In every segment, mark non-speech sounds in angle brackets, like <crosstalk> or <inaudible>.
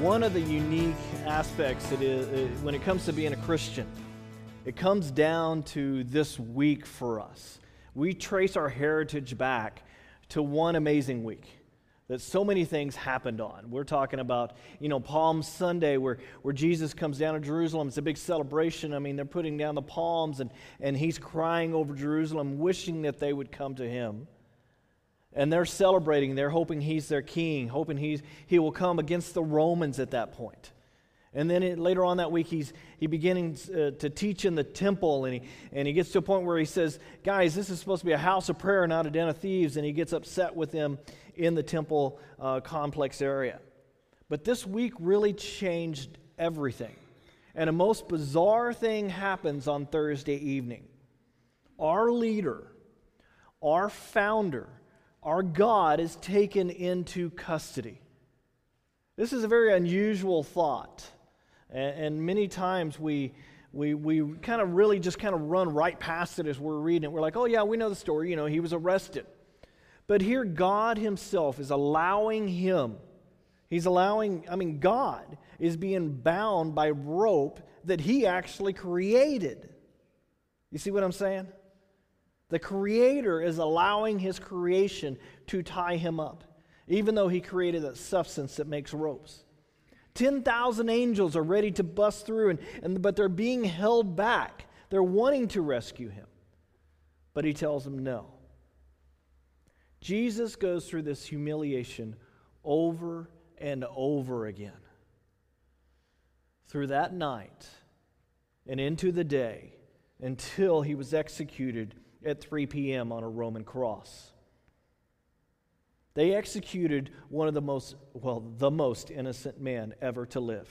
one of the unique aspects it is, uh, when it comes to being a Christian, it comes down to this week for us. We trace our heritage back to one amazing week that so many things happened on. We're talking about, you know, Palm Sunday where, where Jesus comes down to Jerusalem. It's a big celebration. I mean, they're putting down the palms and, and he's crying over Jerusalem, wishing that they would come to him. And they're celebrating. They're hoping he's their king, hoping he's, he will come against the Romans at that point. And then it, later on that week, he's he beginning uh, to teach in the temple, and he, and he gets to a point where he says, Guys, this is supposed to be a house of prayer, not a den of thieves. And he gets upset with them in the temple uh, complex area. But this week really changed everything. And a most bizarre thing happens on Thursday evening. Our leader, our founder, our God is taken into custody. This is a very unusual thought. And, and many times we, we, we kind of really just kind of run right past it as we're reading it. We're like, oh, yeah, we know the story. You know, he was arrested. But here, God Himself is allowing him, He's allowing, I mean, God is being bound by rope that He actually created. You see what I'm saying? The Creator is allowing His creation to tie him up, even though He created a substance that makes ropes. 10,000 angels are ready to bust through, and, and, but they're being held back. They're wanting to rescue him. But he tells them no. Jesus goes through this humiliation over and over again. Through that night and into the day until he was executed at 3 p.m. on a Roman cross. They executed one of the most, well, the most innocent man ever to live.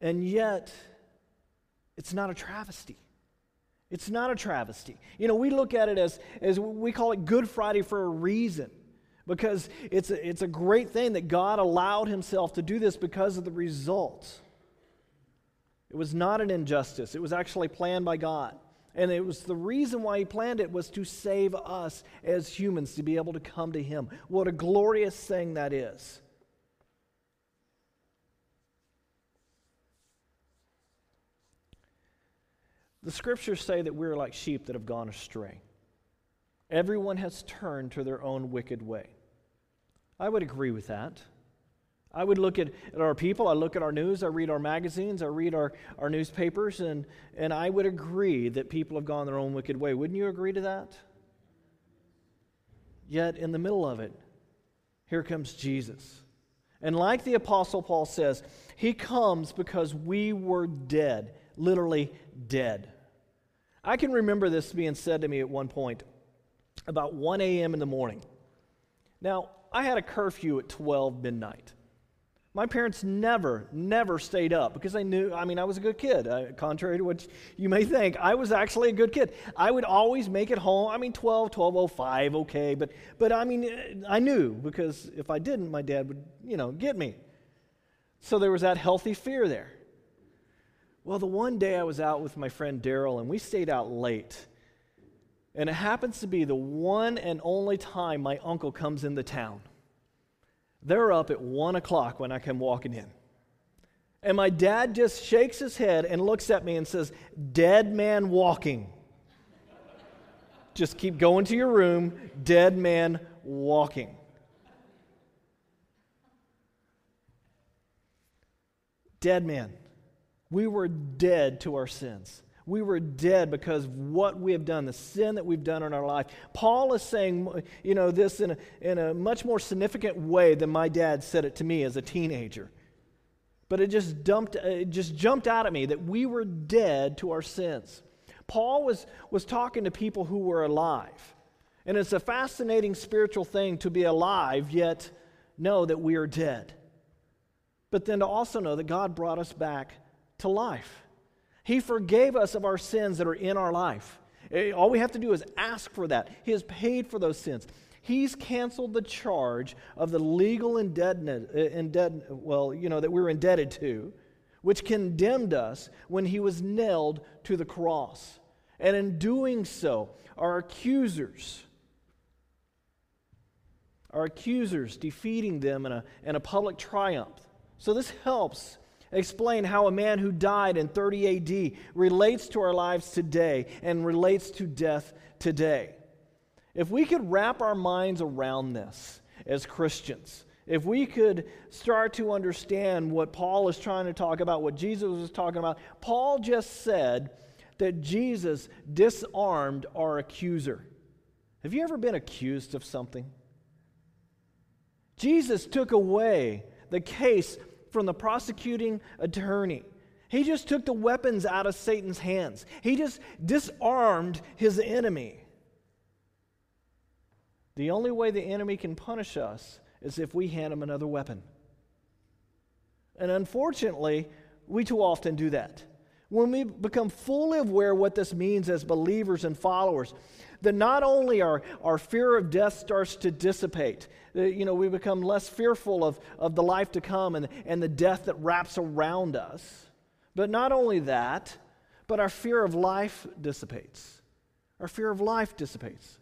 And yet, it's not a travesty. It's not a travesty. You know, we look at it as, as we call it Good Friday for a reason because it's a, it's a great thing that God allowed himself to do this because of the results. It was not an injustice, it was actually planned by God. And it was the reason why he planned it was to save us as humans to be able to come to him. What a glorious thing that is. The scriptures say that we're like sheep that have gone astray. Everyone has turned to their own wicked way. I would agree with that. I would look at, at our people, I look at our news, I read our magazines, I read our, our newspapers, and, and I would agree that people have gone their own wicked way. Wouldn't you agree to that? Yet, in the middle of it, here comes Jesus. And like the Apostle Paul says, he comes because we were dead, literally dead. I can remember this being said to me at one point about 1 a.m. in the morning. Now, I had a curfew at 12 midnight. My parents never, never stayed up because they knew, I mean, I was a good kid. Uh, contrary to what you may think, I was actually a good kid. I would always make it home. I mean, 12, 12.05, okay. But, but I mean, uh, I knew because if I didn't, my dad would, you know, get me. So there was that healthy fear there. Well, the one day I was out with my friend Daryl and we stayed out late. And it happens to be the one and only time my uncle comes in the town. They're up at one o'clock when I come walking in. And my dad just shakes his head and looks at me and says, Dead man walking. just keep going to your room, dead man walking. Dead man. We were dead to our sins. We were dead because of what we have done, the sin that we've done in our life. Paul is saying, you know, this in a, in a much more significant way than my dad said it to me as a teenager. But it just dumped, it just jumped out at me that we were dead to our sins. Paul was, was talking to people who were alive. And it's a fascinating spiritual thing to be alive, yet know that we are dead. But then to also know that God brought us back to life. He forgave us of our sins that are in our life. Eh, all we have to do is ask for that. He has paid for those sins. He's canceled the charge of the legal indebtedness, eh, indebted, well, you know, that we were indebted to, which condemned us when he was nailed to the cross. And in doing so, our accusers, our accusers defeating them in a, in a public triumph, So this helps explain how a man who died in 30 AD relates to our lives today and relates to death today. If we could wrap our minds around this as Christians, if we could start to understand what Paul is trying to talk about, what Jesus was talking about, Paul just said that Jesus disarmed our accuser. Have you ever been accused of something? Jesus took away the case from the prosecuting attorney. He just took the weapons out of Satan's hands. He just disarmed his enemy. The only way the enemy can punish us is if we hand him another weapon. And unfortunately, we too often do that. When we become fully aware what this means as believers and followers, then not only our, our fear of death starts to dissipate, you know, we become less fearful of, of the life to come and, and the death that wraps around us, but not only that, but our fear of life dissipates. Our fear of life dissipates.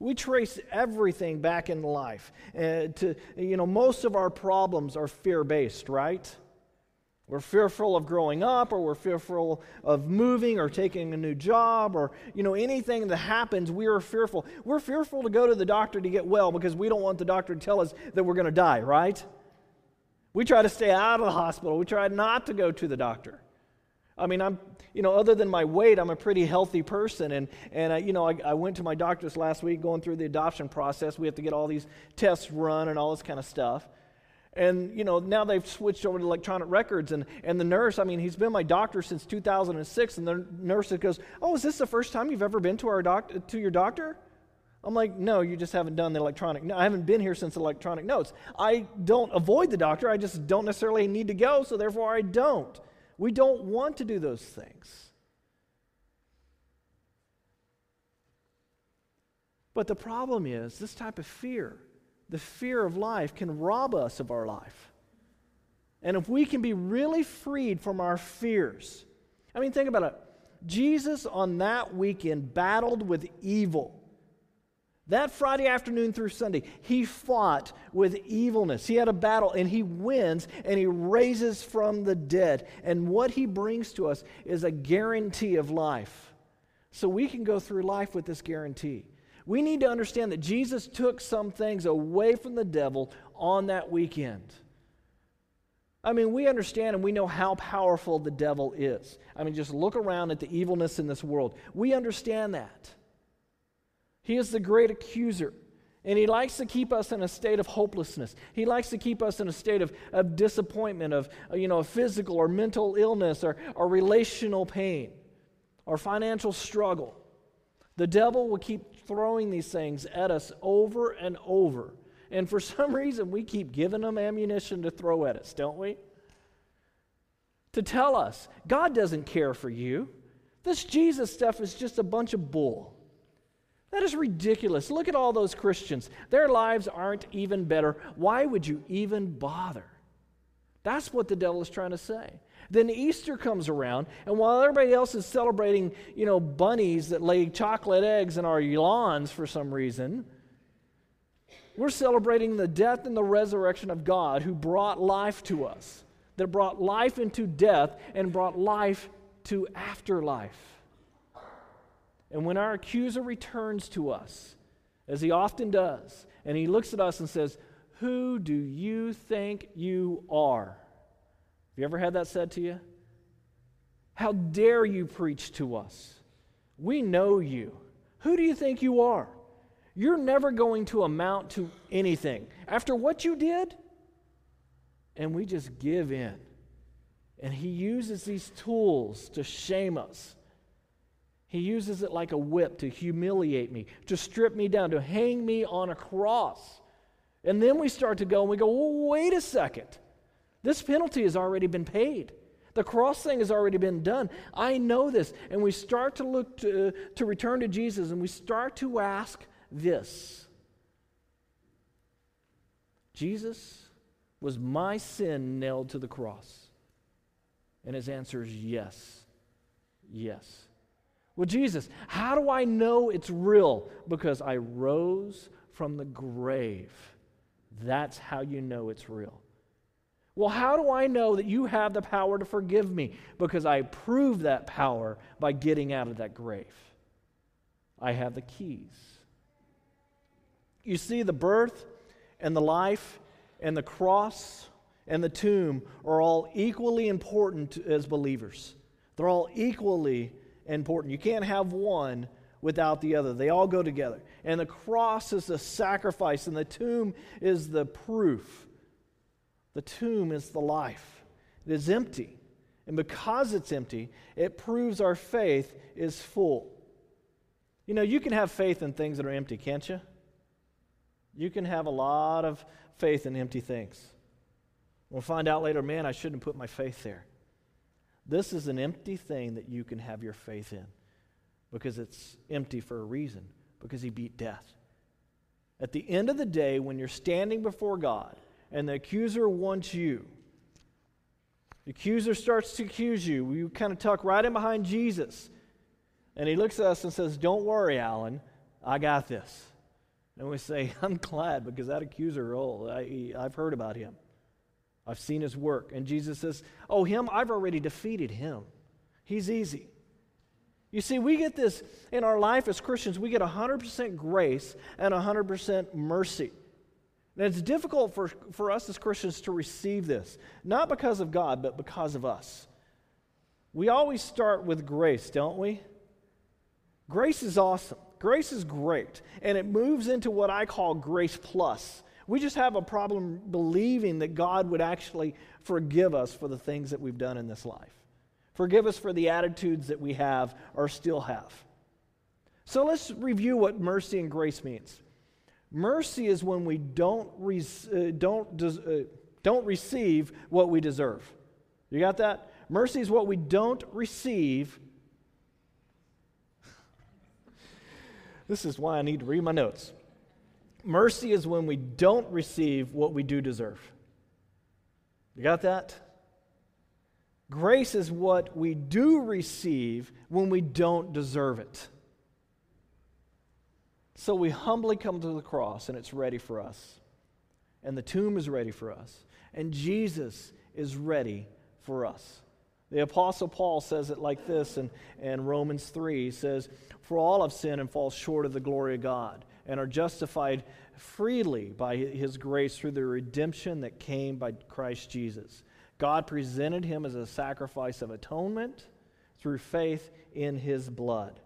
We trace everything back in life. Uh, to, you know, most of our problems are fear based, right? We're fearful of growing up, or we're fearful of moving, or taking a new job, or you know anything that happens. We are fearful. We're fearful to go to the doctor to get well because we don't want the doctor to tell us that we're going to die. Right? We try to stay out of the hospital. We try not to go to the doctor. I mean, I'm, you know, other than my weight, I'm a pretty healthy person. And, and I, you know, I, I went to my doctor's last week going through the adoption process. We have to get all these tests run and all this kind of stuff. And, you know, now they've switched over to electronic records. And, and the nurse, I mean, he's been my doctor since 2006. And the nurse goes, Oh, is this the first time you've ever been to, our doc- to your doctor? I'm like, no, you just haven't done the electronic. No, I haven't been here since electronic notes. I don't avoid the doctor. I just don't necessarily need to go, so therefore I don't. We don't want to do those things. But the problem is this type of fear, the fear of life, can rob us of our life. And if we can be really freed from our fears, I mean, think about it. Jesus on that weekend battled with evil. That Friday afternoon through Sunday, he fought with evilness. He had a battle and he wins and he raises from the dead. And what he brings to us is a guarantee of life. So we can go through life with this guarantee. We need to understand that Jesus took some things away from the devil on that weekend. I mean, we understand and we know how powerful the devil is. I mean, just look around at the evilness in this world. We understand that. He is the great accuser. And he likes to keep us in a state of hopelessness. He likes to keep us in a state of, of disappointment, of you know, physical or mental illness, or, or relational pain, or financial struggle. The devil will keep throwing these things at us over and over. And for <laughs> some reason, we keep giving them ammunition to throw at us, don't we? To tell us, God doesn't care for you. This Jesus stuff is just a bunch of bull. That is ridiculous. Look at all those Christians. Their lives aren't even better. Why would you even bother? That's what the devil is trying to say. Then Easter comes around, and while everybody else is celebrating, you know, bunnies that lay chocolate eggs in our lawns for some reason, we're celebrating the death and the resurrection of God who brought life to us, that brought life into death and brought life to afterlife. And when our accuser returns to us, as he often does, and he looks at us and says, Who do you think you are? You ever had that said to you? How dare you preach to us? We know you. Who do you think you are? You're never going to amount to anything. After what you did, and we just give in. And he uses these tools to shame us he uses it like a whip to humiliate me, to strip me down, to hang me on a cross. And then we start to go and we go, well, wait a second. This penalty has already been paid. The cross thing has already been done. I know this. And we start to look to, uh, to return to Jesus and we start to ask this Jesus, was my sin nailed to the cross? And his answer is yes. Yes. Well, Jesus, how do I know it's real? Because I rose from the grave. That's how you know it's real. Well, how do I know that you have the power to forgive me? Because I prove that power by getting out of that grave. I have the keys. You see, the birth and the life and the cross and the tomb are all equally important as believers. They're all equally important. You can't have one without the other, they all go together. And the cross is the sacrifice, and the tomb is the proof. The tomb is the life, it is empty. And because it's empty, it proves our faith is full. You know, you can have faith in things that are empty, can't you? You can have a lot of faith in empty things. We'll find out later, man, I shouldn't put my faith there. This is an empty thing that you can have your faith in because it's empty for a reason, because he beat death. At the end of the day, when you're standing before God and the accuser wants you, the accuser starts to accuse you. You kind of tuck right in behind Jesus. And he looks at us and says, Don't worry, Alan, I got this. And we say, <laughs> I'm glad because that accuser, oh, I, I've heard about him. I've seen his work. And Jesus says, Oh, him, I've already defeated him. He's easy. You see, we get this in our life as Christians, we get 100% grace and 100% mercy. And it's difficult for, for us as Christians to receive this, not because of God, but because of us. We always start with grace, don't we? Grace is awesome. Grace is great. And it moves into what I call grace plus. We just have a problem believing that God would actually forgive us for the things that we've done in this life. Forgive us for the attitudes that we have or still have. So let's review what mercy and grace means. Mercy is when we don't, re- uh, don't, des- uh, don't receive what we deserve. You got that? Mercy is what we don't receive. <laughs> this is why I need to read my notes. Mercy is when we don't receive what we do deserve. You got that? Grace is what we do receive when we don't deserve it. So we humbly come to the cross and it's ready for us. And the tomb is ready for us. And Jesus is ready for us. The Apostle Paul says it like this in, in Romans 3. He says, For all have sinned and fall short of the glory of God and are justified freely by his grace through the redemption that came by Christ Jesus. God presented him as a sacrifice of atonement through faith in his blood.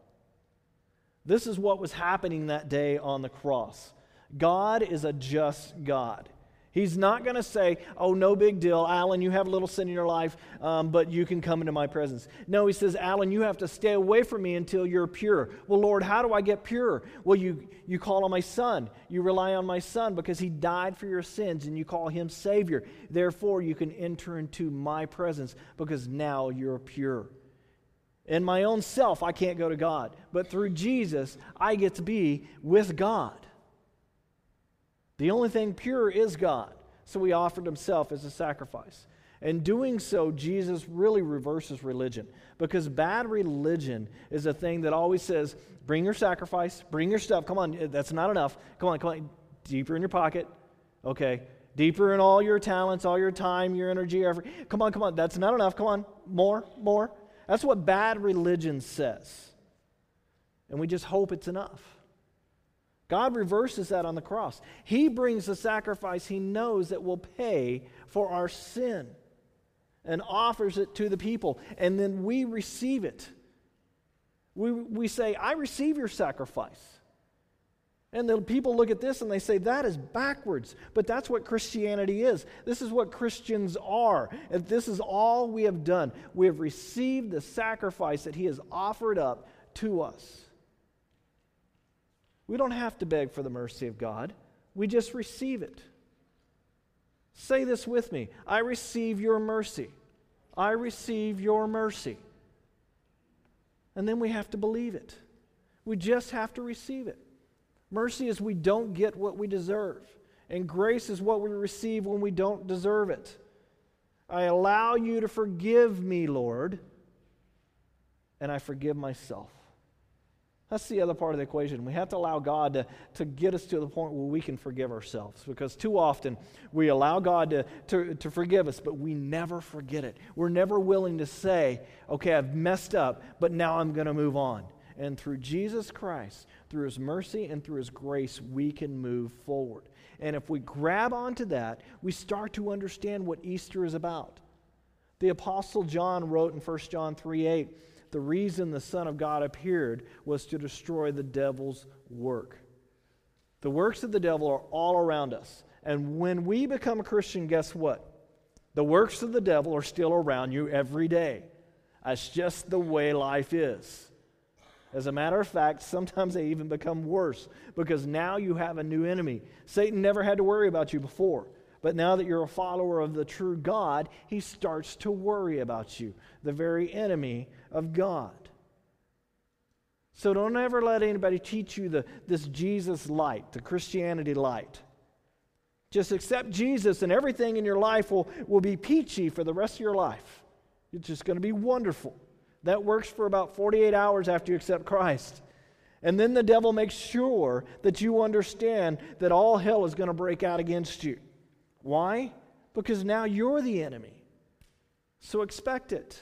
This is what was happening that day on the cross. God is a just God. He's not going to say, Oh, no big deal. Alan, you have a little sin in your life, um, but you can come into my presence. No, he says, Alan, you have to stay away from me until you're pure. Well, Lord, how do I get pure? Well, you, you call on my son. You rely on my son because he died for your sins and you call him Savior. Therefore, you can enter into my presence because now you're pure. In my own self, I can't go to God, but through Jesus, I get to be with God. The only thing pure is God. So he offered himself as a sacrifice. And doing so, Jesus really reverses religion because bad religion is a thing that always says, bring your sacrifice, bring your stuff. Come on, that's not enough. Come on, come on, deeper in your pocket. Okay, deeper in all your talents, all your time, your energy, effort. Come on, come on, that's not enough. Come on, more, more. That's what bad religion says. And we just hope it's enough. God reverses that on the cross. He brings the sacrifice he knows that will pay for our sin and offers it to the people. And then we receive it. We, we say, I receive your sacrifice. And the people look at this and they say, that is backwards. But that's what Christianity is. This is what Christians are. And this is all we have done. We have received the sacrifice that He has offered up to us. We don't have to beg for the mercy of God, we just receive it. Say this with me I receive your mercy. I receive your mercy. And then we have to believe it. We just have to receive it. Mercy is we don't get what we deserve, and grace is what we receive when we don't deserve it. I allow you to forgive me, Lord, and I forgive myself. That's the other part of the equation. We have to allow God to, to get us to the point where we can forgive ourselves because too often we allow God to, to, to forgive us, but we never forget it. We're never willing to say, okay, I've messed up, but now I'm going to move on. And through Jesus Christ, through His mercy and through His grace, we can move forward. And if we grab onto that, we start to understand what Easter is about. The Apostle John wrote in 1 John 3 8, the reason the Son of God appeared was to destroy the devil's work. The works of the devil are all around us. And when we become a Christian, guess what? The works of the devil are still around you every day. That's just the way life is. As a matter of fact, sometimes they even become worse because now you have a new enemy. Satan never had to worry about you before. But now that you're a follower of the true God, he starts to worry about you, the very enemy of God. So don't ever let anybody teach you the, this Jesus light, the Christianity light. Just accept Jesus, and everything in your life will, will be peachy for the rest of your life. It's just going to be wonderful. That works for about 48 hours after you accept Christ. And then the devil makes sure that you understand that all hell is going to break out against you. Why? Because now you're the enemy. So expect it.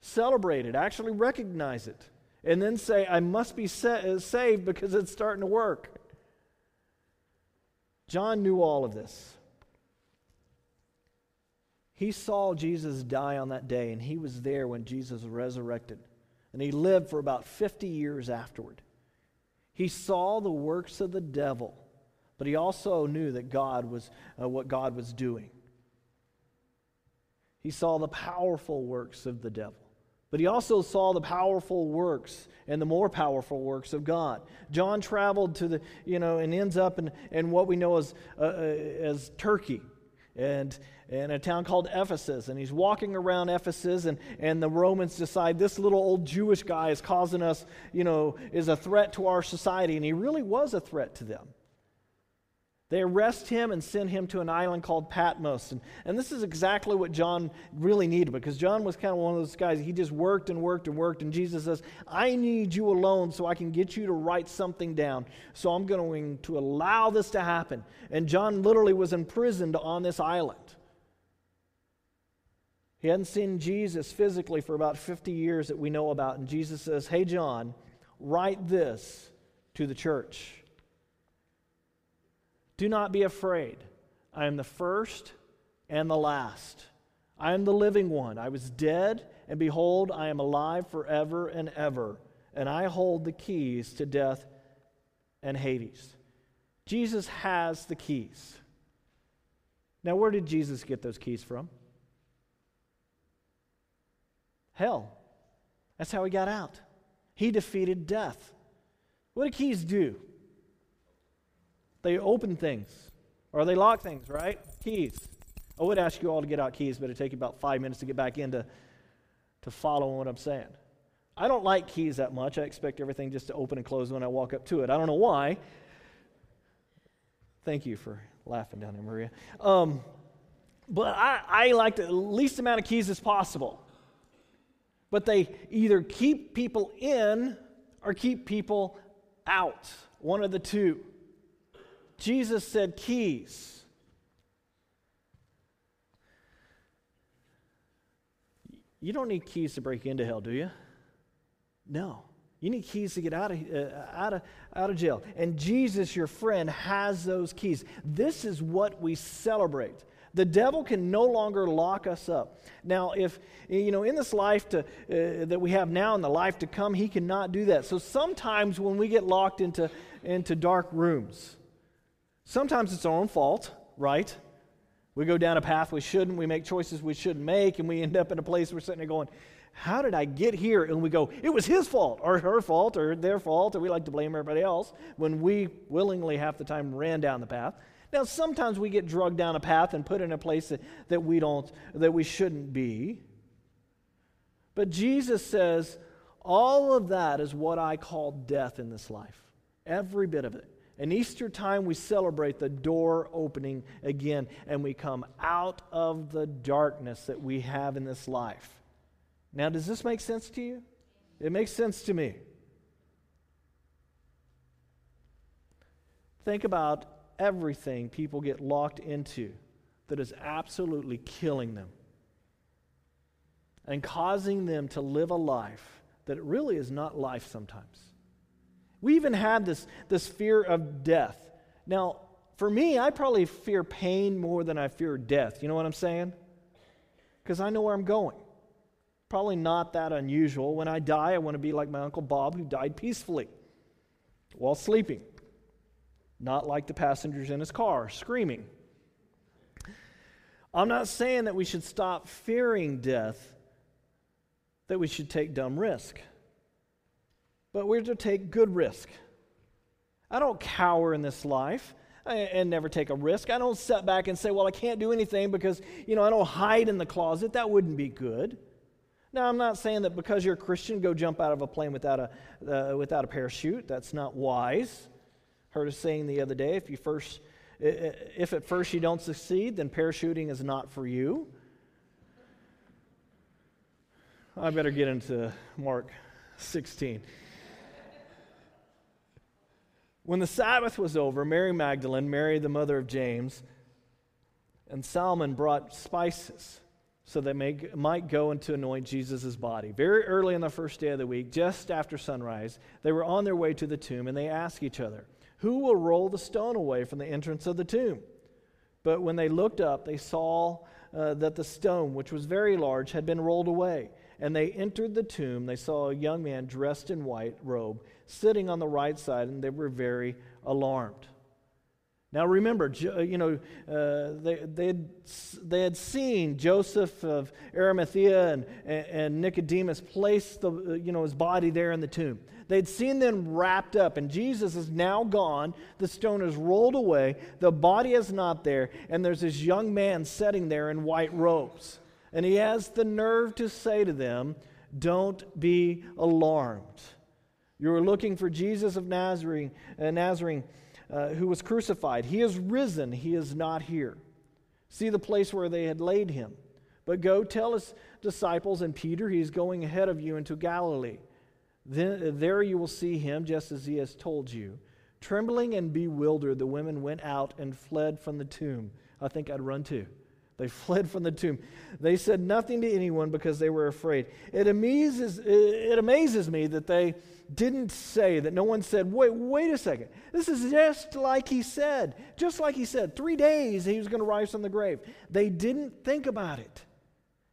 Celebrate it. Actually recognize it. And then say, I must be uh, saved because it's starting to work. John knew all of this. He saw Jesus die on that day, and he was there when Jesus resurrected. And he lived for about 50 years afterward. He saw the works of the devil but he also knew that God was uh, what God was doing. He saw the powerful works of the devil. But he also saw the powerful works and the more powerful works of God. John traveled to the, you know, and ends up in, in what we know as, uh, uh as Turkey and in a town called Ephesus. And he's walking around Ephesus, and, and the Romans decide this little old Jewish guy is causing us, you know, is a threat to our society. And he really was a threat to them. They arrest him and send him to an island called Patmos. And, and this is exactly what John really needed because John was kind of one of those guys, he just worked and worked and worked. And Jesus says, I need you alone so I can get you to write something down. So I'm going to allow this to happen. And John literally was imprisoned on this island. He hadn't seen Jesus physically for about 50 years that we know about. And Jesus says, Hey, John, write this to the church. Do not be afraid. I am the first and the last. I am the living one. I was dead, and behold, I am alive forever and ever, and I hold the keys to death and Hades. Jesus has the keys. Now, where did Jesus get those keys from? Hell. That's how he got out. He defeated death. What do keys do? They open things or they lock things, right? Keys. I would ask you all to get out keys, but it'd take you about five minutes to get back into to follow what I'm saying. I don't like keys that much. I expect everything just to open and close when I walk up to it. I don't know why. Thank you for laughing down there, Maria. Um, but I, I like the least amount of keys as possible. But they either keep people in or keep people out. One of the two. Jesus said keys. You don't need keys to break into hell, do you? No. You need keys to get out of, uh, out, of, out of jail. And Jesus, your friend, has those keys. This is what we celebrate. The devil can no longer lock us up. Now, if, you know, in this life to, uh, that we have now and the life to come, he cannot do that. So sometimes when we get locked into, into dark rooms, Sometimes it's our own fault, right? We go down a path we shouldn't, we make choices we shouldn't make, and we end up in a place we're sitting there going, How did I get here? And we go, It was his fault, or her fault, or their fault, or we like to blame everybody else when we willingly half the time ran down the path. Now, sometimes we get drugged down a path and put in a place that, that we don't, that we shouldn't be. But Jesus says, all of that is what I call death in this life. Every bit of it. In Easter time, we celebrate the door opening again, and we come out of the darkness that we have in this life. Now, does this make sense to you? It makes sense to me. Think about everything people get locked into that is absolutely killing them and causing them to live a life that really is not life sometimes. We even had this, this fear of death. Now, for me, I probably fear pain more than I fear death. You know what I'm saying? Because I know where I'm going. Probably not that unusual. When I die, I want to be like my Uncle Bob, who died peacefully while sleeping, not like the passengers in his car screaming. I'm not saying that we should stop fearing death, that we should take dumb risk, but we're to take good risk. I don't cower in this life and never take a risk. I don't sit back and say, well, I can't do anything because, you know, I don't hide in the closet. That wouldn't be good. Now, I'm not saying that because you're a Christian, go jump out of a plane without a, uh, without a parachute. That's not wise. Heard a saying the other day if, you first, if at first you don't succeed, then parachuting is not for you. I better get into Mark 16. When the Sabbath was over, Mary Magdalene, Mary the mother of James, and Salome brought spices so they may, might go and to anoint Jesus' body. Very early on the first day of the week, just after sunrise, they were on their way to the tomb and they asked each other, Who will roll the stone away from the entrance of the tomb? But when they looked up, they saw uh, that the stone, which was very large, had been rolled away. And they entered the tomb. They saw a young man dressed in white robe sitting on the right side, and they were very alarmed. Now remember, uh, you know, uh, they, they, had, they had seen Joseph of Arimathea and, and Nicodemus place the, uh, you know, his body there in the tomb. They'd seen them wrapped up, and Jesus is now gone. The stone is rolled away. The body is not there, and there's this young man sitting there in white robes. And he has the nerve to say to them, Don't be alarmed. You are looking for Jesus of Nazarene, uh, Nazarene uh, who was crucified. He is risen, he is not here. See the place where they had laid him. But go tell his disciples and Peter, he is going ahead of you into Galilee. Then, there you will see him, just as he has told you. Trembling and bewildered, the women went out and fled from the tomb. I think I'd run too. They <laughs> fled from the tomb. They said nothing to anyone because they were afraid. It amazes, it amazes me that they didn't say, that no one said, wait, wait a second. This is just like he said. Just like he said. Three days he was going to rise from the grave. They didn't think about it.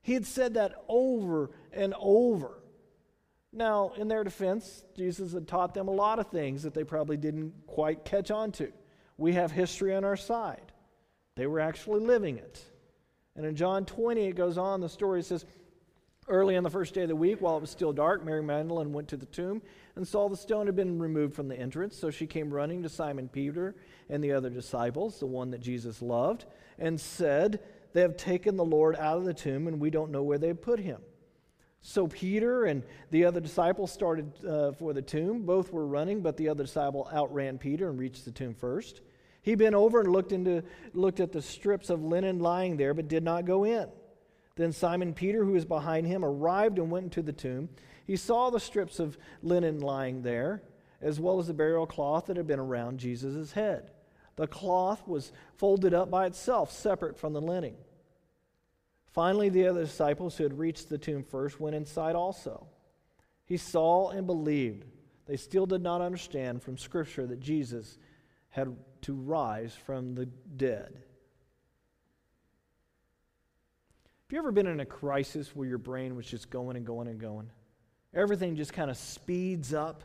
He had said that over and over. Now, in their defense, Jesus had taught them a lot of things that they probably didn't quite catch on to. We have history on our side. They were actually living it. And in John 20, it goes on, the story says, Early on the first day of the week, while it was still dark, Mary Magdalene went to the tomb and saw the stone had been removed from the entrance. So she came running to Simon Peter and the other disciples, the one that Jesus loved, and said, They have taken the Lord out of the tomb, and we don't know where they have put him. So Peter and the other disciple started uh, for the tomb. Both were running, but the other disciple outran Peter and reached the tomb first. He bent over and looked, into, looked at the strips of linen lying there, but did not go in. Then Simon Peter, who was behind him, arrived and went into the tomb. He saw the strips of linen lying there, as well as the burial cloth that had been around Jesus' head. The cloth was folded up by itself, separate from the linen. Finally, the other disciples who had reached the tomb first went inside also. He saw and believed. They still did not understand from Scripture that Jesus had to rise from the dead. Have you ever been in a crisis where your brain was just going and going and going? Everything just kind of speeds up.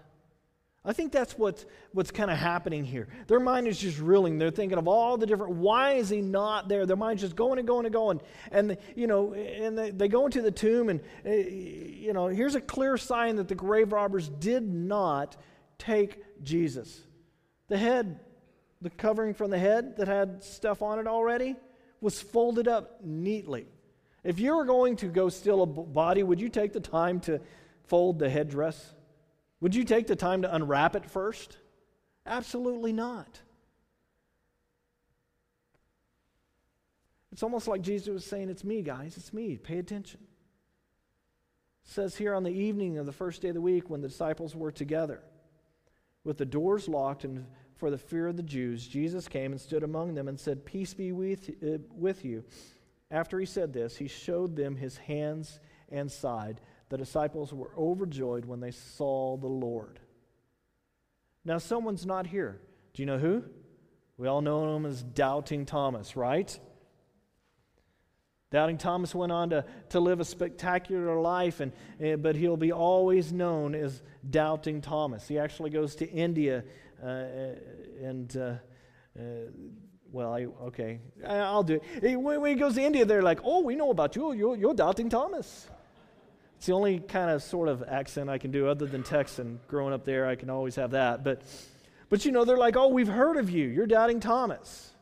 I think that's what's, what's kind of happening here. Their mind is just reeling. They're thinking of all the different, why is he not there? Their mind's just going and going and going. And, you know, and they, they go into the tomb, and, uh, you know, here's a clear sign that the grave robbers did not take Jesus. The head, the covering from the head that had stuff on it already, was folded up neatly. If you were going to go steal a body, would you take the time to fold the headdress? Would you take the time to unwrap it first? Absolutely not. It's almost like Jesus was saying, It's me, guys, it's me. Pay attention. It says here on the evening of the first day of the week when the disciples were together, with the doors locked and for the fear of the Jews, Jesus came and stood among them and said, Peace be with, uh, with you. After he said this, he showed them his hands and side. The disciples were overjoyed when they saw the Lord. Now, someone's not here. Do you know who? We all know him as Doubting Thomas, right? Doubting Thomas went on to, to live a spectacular life, and, uh, but he'll be always known as Doubting Thomas. He actually goes to India and, uh, uh, well, I, okay, I'll do it. When, when he goes to India, they're like, oh, we know about you. You're, you're Doubting Thomas. It's the only kind of sort of accent I can do other than Texan. Growing up there, I can always have that. But, but you know, they're like, oh, we've heard of you. You're Doubting Thomas.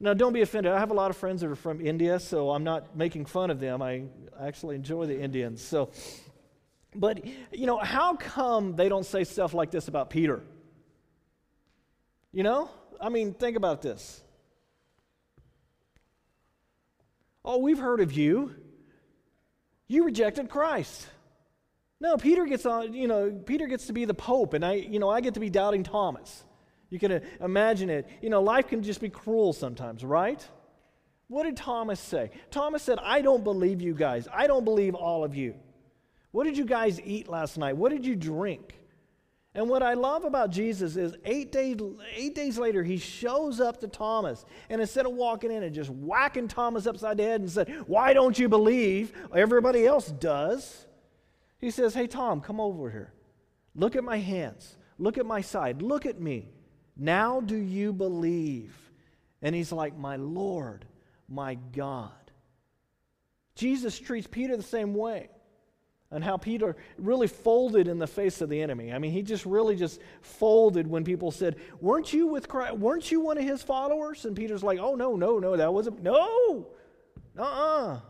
Now, don't be offended. I have a lot of friends that are from India, so I'm not making fun of them. I actually enjoy the Indians. So, but, you know, how come they don't say stuff like this about Peter? You know? I mean, think about this. Oh, we've heard of you. You rejected Christ. No, Peter gets on, you know, Peter gets to be the Pope, and I, you know, I get to be doubting Thomas. You can uh, imagine it. You know, life can just be cruel sometimes, right? What did Thomas say? Thomas said, I don't believe you guys. I don't believe all of you. What did you guys eat last night? What did you drink? And what I love about Jesus is eight days, eight days later, he shows up to Thomas. And instead of walking in and just whacking Thomas upside the head and said, Why don't you believe? Everybody else does. He says, Hey, Tom, come over here. Look at my hands. Look at my side. Look at me. Now do you believe? And he's like, My Lord, my God. Jesus treats Peter the same way. And how Peter really folded in the face of the enemy. I mean, he just really just folded when people said, Weren't you with Christ? Weren't you one of his followers? And Peter's like, Oh, no, no, no, that wasn't, no, uh uh-uh. uh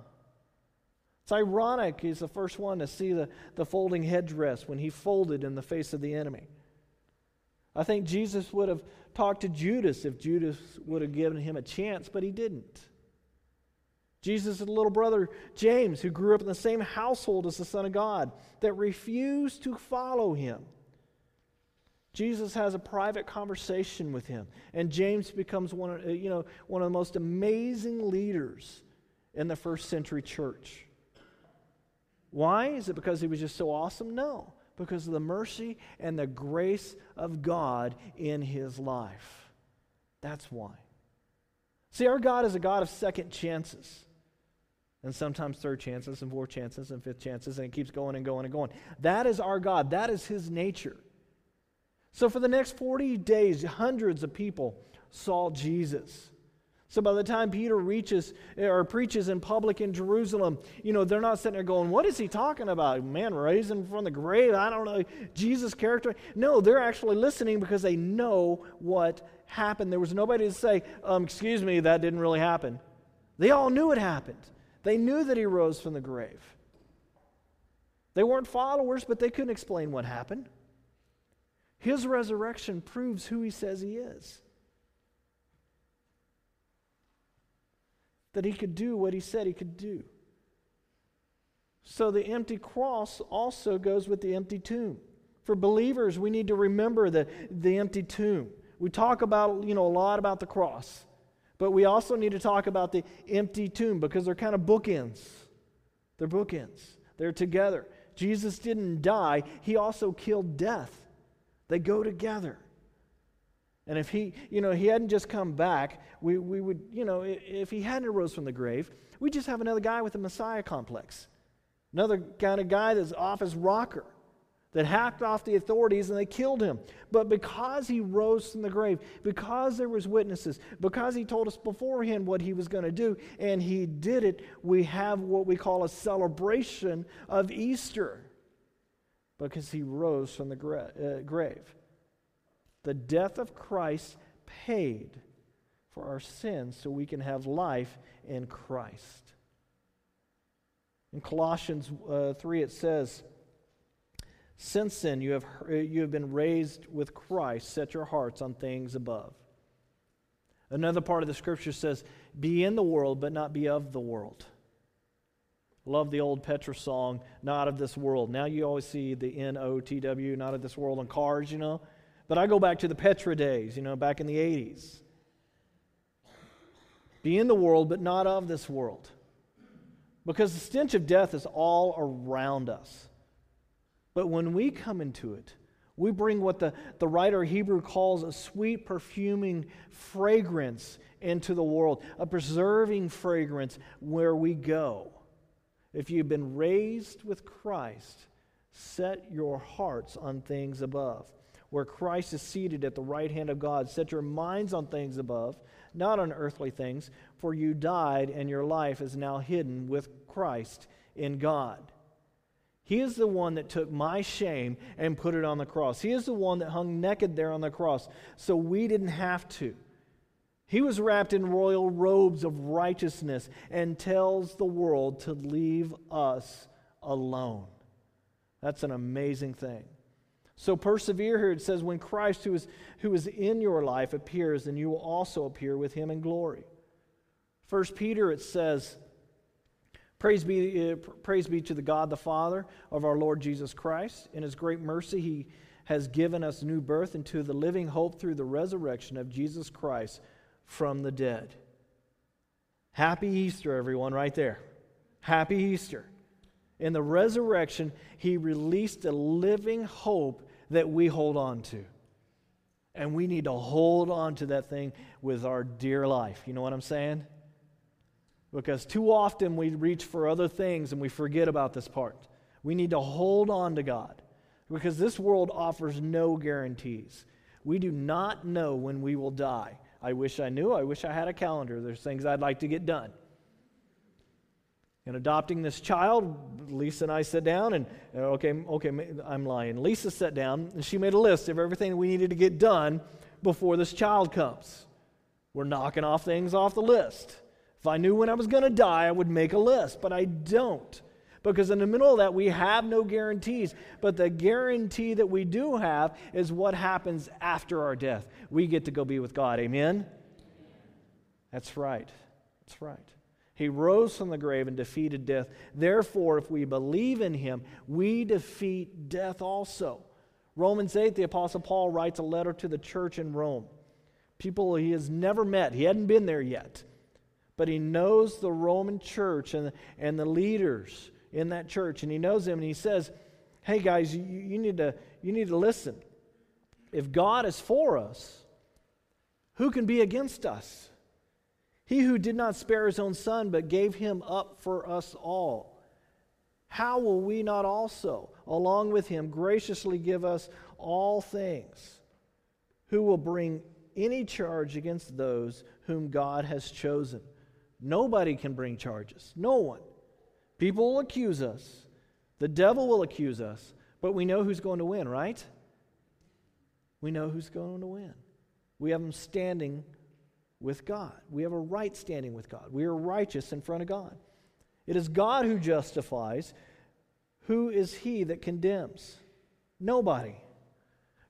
It's ironic he's the first one to see the, the folding headdress when he folded in the face of the enemy. I think Jesus would have talked to Judas if Judas would have given him a chance, but he didn't. Jesus' little brother James, who grew up in the same household as the Son of God, that refused to follow him. Jesus has a private conversation with him, and James becomes one of, you know, one of the most amazing leaders in the first century church. Why? Is it because he was just so awesome? No because of the mercy and the grace of God in his life. That's why. See, our God is a God of second chances. And sometimes third chances, and fourth chances, and fifth chances, and it keeps going and going and going. That is our God. That is his nature. So, for the next 40 days, hundreds of people saw Jesus. So by the time Peter reaches or preaches in public in Jerusalem, you know, they're not sitting there going, What is he talking about? Man raising from the grave? I don't know. Jesus' character? No, they're actually listening because they know what happened. There was nobody to say, um, Excuse me, that didn't really happen. They all knew it happened. They knew that he rose from the grave. They weren't followers, but they couldn't explain what happened. His resurrection proves who he says he is. that he could do what he said he could do. So the empty cross also goes with the empty tomb. For believers, we need to remember the, the empty tomb. We talk about, you know, a lot about the cross, but we also need to talk about the empty tomb because they're kind of bookends. They're bookends. They're together. Jesus didn't die, he also killed death. They go together. And if he, you know, he hadn't just come back, we, we would, you know, if he hadn't arose from the grave, we'd just have another guy with a Messiah complex. Another kind of guy that's off his rocker, that hacked off the authorities and they killed him. But because he rose from the grave, because there was witnesses, because he told us beforehand what he was going to do, and he did it, we have what we call a celebration of Easter. Because he rose from the gra- uh, grave. The death of Christ paid for our sins so we can have life in Christ. In Colossians uh, 3, it says, Since then you have, you have been raised with Christ, set your hearts on things above. Another part of the scripture says, Be in the world, but not be of the world. Love the old Petra song, Not of This World. Now you always see the N O T W, not of this world on cars, you know. But I go back to the Petra days, you know, back in the 80s. Be in the world, but not of this world. Because the stench of death is all around us. But when we come into it, we bring what the, the writer Hebrew calls a sweet perfuming fragrance into the world, a preserving fragrance where we go. If you've been raised with Christ, set your hearts on things above, where Christ is seated at the right hand of God. Set your minds on things above, not on earthly things, for you died, and your life is now hidden with Christ in God. He is the one that took my shame and put it on the cross. He is the one that hung naked there on the cross, so we didn't have to. He was wrapped in royal robes of righteousness and tells the world to leave us alone. That's an amazing thing. So persevere here. It says, when Christ, who is, who is in your life, appears, then you will also appear with him in glory. First Peter, it says, Praise be, uh, praise be to the God the Father of our Lord Jesus Christ. In his great mercy, he has given us new birth into the living hope through the resurrection of Jesus Christ from the dead. Happy Easter, everyone, right there. Happy Easter. In the resurrection, he released a living hope that we hold on to. And we need to hold on to that thing with our dear life. You know what I'm saying? Because too often we reach for other things and we forget about this part. We need to hold on to God because this world offers no guarantees. We do not know when we will die. I wish I knew. I wish I had a calendar. There's things I'd like to get done. In adopting this child, Lisa and I sat down and, okay, okay, I'm lying. Lisa sat down and she made a list of everything we needed to get done before this child comes. We're knocking off things off the list. If I knew when I was going to die, I would make a list, but I don't. Because in the middle of that, we have no guarantees. But the guarantee that we do have is what happens after our death. We get to go be with God. Amen? That's right. That's right. He rose from the grave and defeated death. Therefore, if we believe in him, we defeat death also. Romans 8, the Apostle Paul writes a letter to the church in Rome. People he has never met, he hadn't been there yet. But he knows the Roman church and, and the leaders in that church, and he knows them, and he says, Hey guys, you, you, need to, you need to listen. If God is for us, who can be against us? He who did not spare his own son, but gave him up for us all. How will we not also, along with him, graciously give us all things? Who will bring any charge against those whom God has chosen? Nobody can bring charges. No one. People will accuse us. The devil will accuse us. But we know who's going to win, right? We know who's going to win. We have them standing with God. We have a right standing with God. We are righteous in front of God. It is God who justifies. Who is he that condemns? Nobody.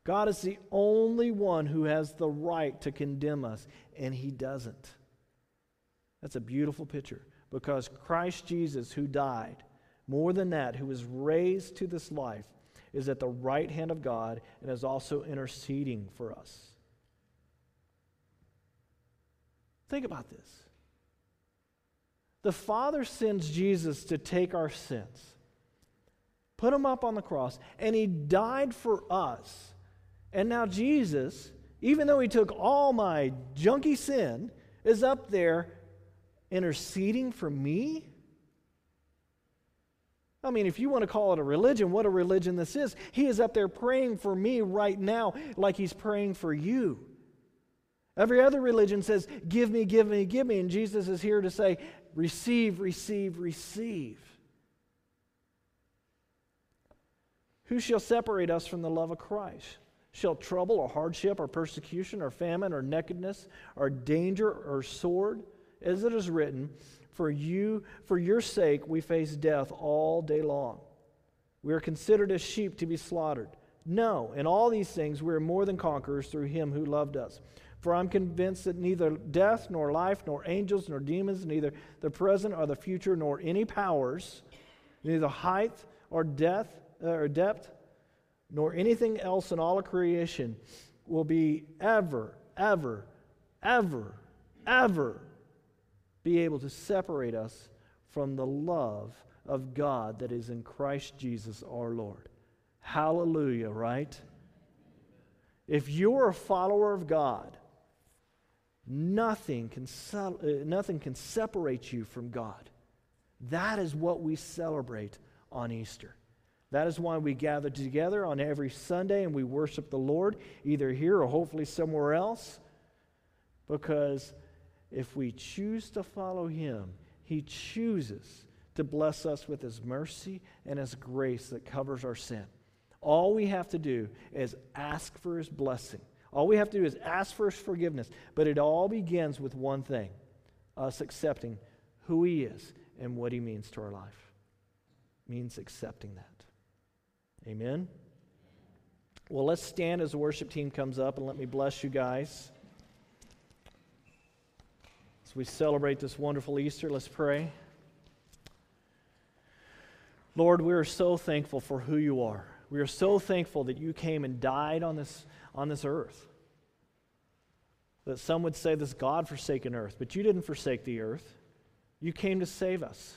God is the only one who has the right to condemn us, and he doesn't. That's a beautiful picture because Christ Jesus, who died, more than that, who was raised to this life, is at the right hand of God and is also interceding for us. Think about this. The Father sends Jesus to take our sins, put him up on the cross, and he died for us. And now Jesus, even though he took all my junky sin, is up there interceding for me? I mean, if you want to call it a religion, what a religion this is. He is up there praying for me right now, like he's praying for you. Every other religion says, Give me, give me, give me. And Jesus is here to say, Receive, receive, receive. Who shall separate us from the love of Christ? Shall trouble or hardship or persecution or famine or nakedness or danger or sword? As it is written, for you, for your sake, we face death all day long. We are considered as sheep to be slaughtered. No, in all these things we are more than conquerors through him who loved us. For I'm convinced that neither death, nor life, nor angels, nor demons, neither the present or the future, nor any powers, neither height or depth, uh, or depth, nor anything else in all of creation will be ever, ever, ever, ever be able to separate us from the love of God that is in Christ Jesus our Lord. Hallelujah, right? If you're a follower of God, nothing can, uh, nothing can separate you from God. That is what we celebrate on Easter. That is why we gather together on every Sunday and we worship the Lord, either here or hopefully somewhere else. Because if we choose to follow Him, He chooses to bless us with His mercy and His grace that covers our sin. All we have to do is ask for His blessing. All we have to do is ask for His forgiveness. But it all begins with one thing us accepting who He is and what He means to our life. It means accepting that. Amen? Well, let's stand as the worship team comes up and let me bless you guys. We celebrate this wonderful Easter, let's pray. Lord, we are so thankful for who you are. We are so thankful that you came and died on this, on this earth. That some would say this God forsaken earth, but you didn't forsake the earth. You came to save us.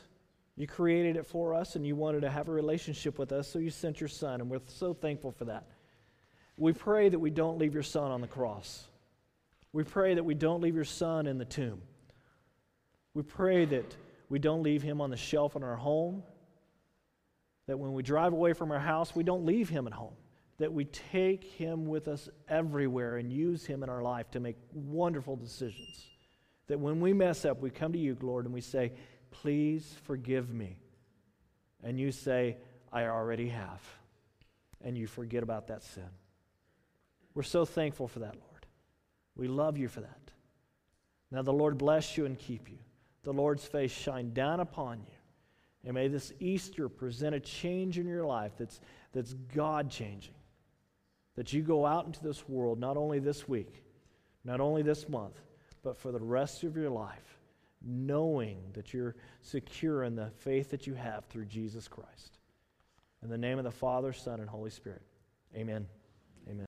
You created it for us and you wanted to have a relationship with us, so you sent your son, and we're so thankful for that. We pray that we don't leave your son on the cross. We pray that we don't leave your son in the tomb. We pray that we don't leave him on the shelf in our home. That when we drive away from our house, we don't leave him at home. That we take him with us everywhere and use him in our life to make wonderful decisions. That when we mess up, we come to you, Lord, and we say, Please forgive me. And you say, I already have. And you forget about that sin. We're so thankful for that, Lord. We love you for that. Now the Lord bless you and keep you. The Lord's face shine down upon you. And may this Easter present a change in your life that's, that's God changing. That you go out into this world, not only this week, not only this month, but for the rest of your life knowing that you're secure in the faith that you have through Jesus Christ. In the name of the Father, Son, and Holy Spirit, amen.